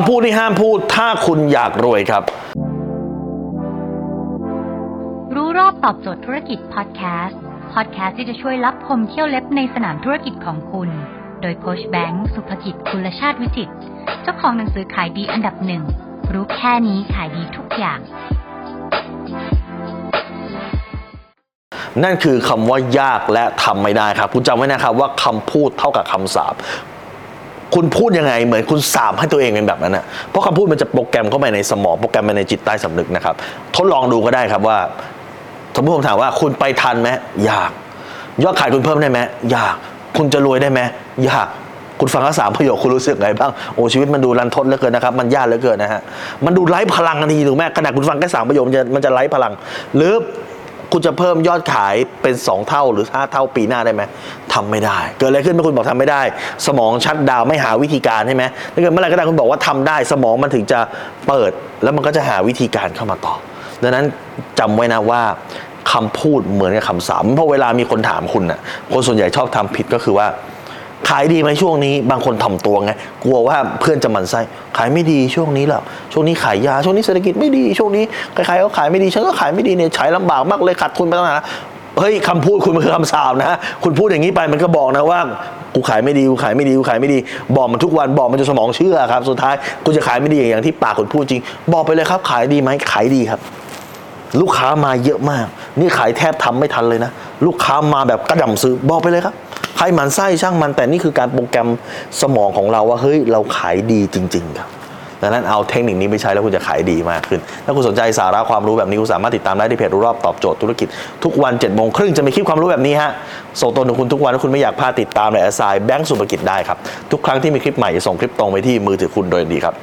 ำพูดที่ห้ามพูดถ้าคุณอยากรวยครับ รู้รอบตอบโจทย์ธุรกิจพอดแคสต์พอดแคสต์ที่จะช่วยรับพมเที่ยวเล็บในสนามธุรกิจของคุณ โดยโคชแบงค์สุภกิจคุณชาติวิจิตรเจ้าของหนังสือขายดีอันดับหนึ่งรู้แค่นี้ขายดีทุกอย่าง นั่นคือคำว่ายากและทำไม่ได้ครับ คุณจำไว้นะครับว่าคำพูดเท่ากับคำสาป คุณพูดยังไงเหมือนคุณสาปให้ตัวเองเป็นแบบนั้นนะเพราะคำพูดมันจะโปรแกรมเข้าไปในสมองโปรแกรมไปในจิตใต้สำนึกนะครับ ทดลองดูก็ได้ครับว่าสมมติผมถามว่าคุณไปทันไหมอยาก ยอดขายคุณเพิ่มได้ไหมอยาก คุณจะรวยได้ไหมอยากคุณฟังแค่สามประโยคคุณรู้สึกไงบ้างโอ้ชีวิตมันดูรันทดเหลือเกินนะครับ มันยากเหลือเกินนะฮะมันดูไร้พลังทันทีถูกไหมขนาดคุณฟังแค่สามประโยคมันจะมันจะไร้พลัง หรือ คุณจะเพิ่มยอดขายเป็น 2 เท่าหรือ 5 เท่าปีหน้าได้ไหมทำไม่ได้ เกิดอะไรขึ้นเมื่อคุณบอกทำไม่ได้ สมองชัดดาวไม่หาวิธีการใช่ไหมถ้าเกิดเมื่อไหร่ก็ได้คุณบอกว่าทำได้ สมองมันถึงจะเปิด แล้วมันก็จะหาวิธีการเข้ามาต่อดังนั้นจำไว้นะว่าคำพูดเหมือนกับคำสาปเพราะเวลามีคนถามคุณน่ะคนส่วนใหญ่ชอบทำผิดก็คือว่า ขายดีไหมช่วงนี้ บางคนถ่อมตัวไงกลัวว่าเพื่อนจะหมั่นไส้ขายไม่ดีช่วงนี้หรอกช่วงนี้ขายยาช่วงนี้เศรษฐกิจไม่ดีช่วงนี้ใครๆก็ขายไม่ดีฉันก็ขายไม่ดีเนี่ยใช้ลำบากมากเลยขาดทุนไปตั้งนานเฮ้ยคำพูดคุณมันคือคำสาปนะคุณพูดอย่างนี้ไปมันก็บอกนะว่ากูขายไม่ดีกูขายไม่ดีกูขายไม่ดี บอกมันทุกวันบอกมันจนสมองเชื่อครับ สุดท้ายกูจะขายไม่ดีอย่างที่ปากคุณพูดจริง บอกไปเลยครับ ขายดีไหมขายดีครับ ลูกค้ามาเยอะมาก นี่ขายแทบทำไม่ทันเลยนะ ลูกค้ามาแบบกระหน่ำซื้อบอกไปเลยครับ ใครหมันไส้ช่างมันแต่นี่คือการโปรแกรมสมองของเราว่าเฮ้ยเราขายดีจริง ๆ ครับดังนั้นเอาเทคนิคนี้ไปใช้แล้วคุณจะขายดีมากขึ้น ถ้าคุณสนใจสาระความรู้แบบนี้คุณสามารถติดตามได้ที่เพจรู้รอบตอบโจทย์ธุรกิจ ทุกวัน7จ็ดโมงครึ่งจะมีคลิปความรู้แบบนี้ฮะ ส่งตรงถึงคุณทุกวันถ้าคุณไม่อยากพลาดติดตามในแอสไซน์แบงก์สุภกิจได้ครับ ทุกครั้งที่มีคลิปใหม่จะส่งคลิปตรงไปที่มือถือคุณโดยดีครับ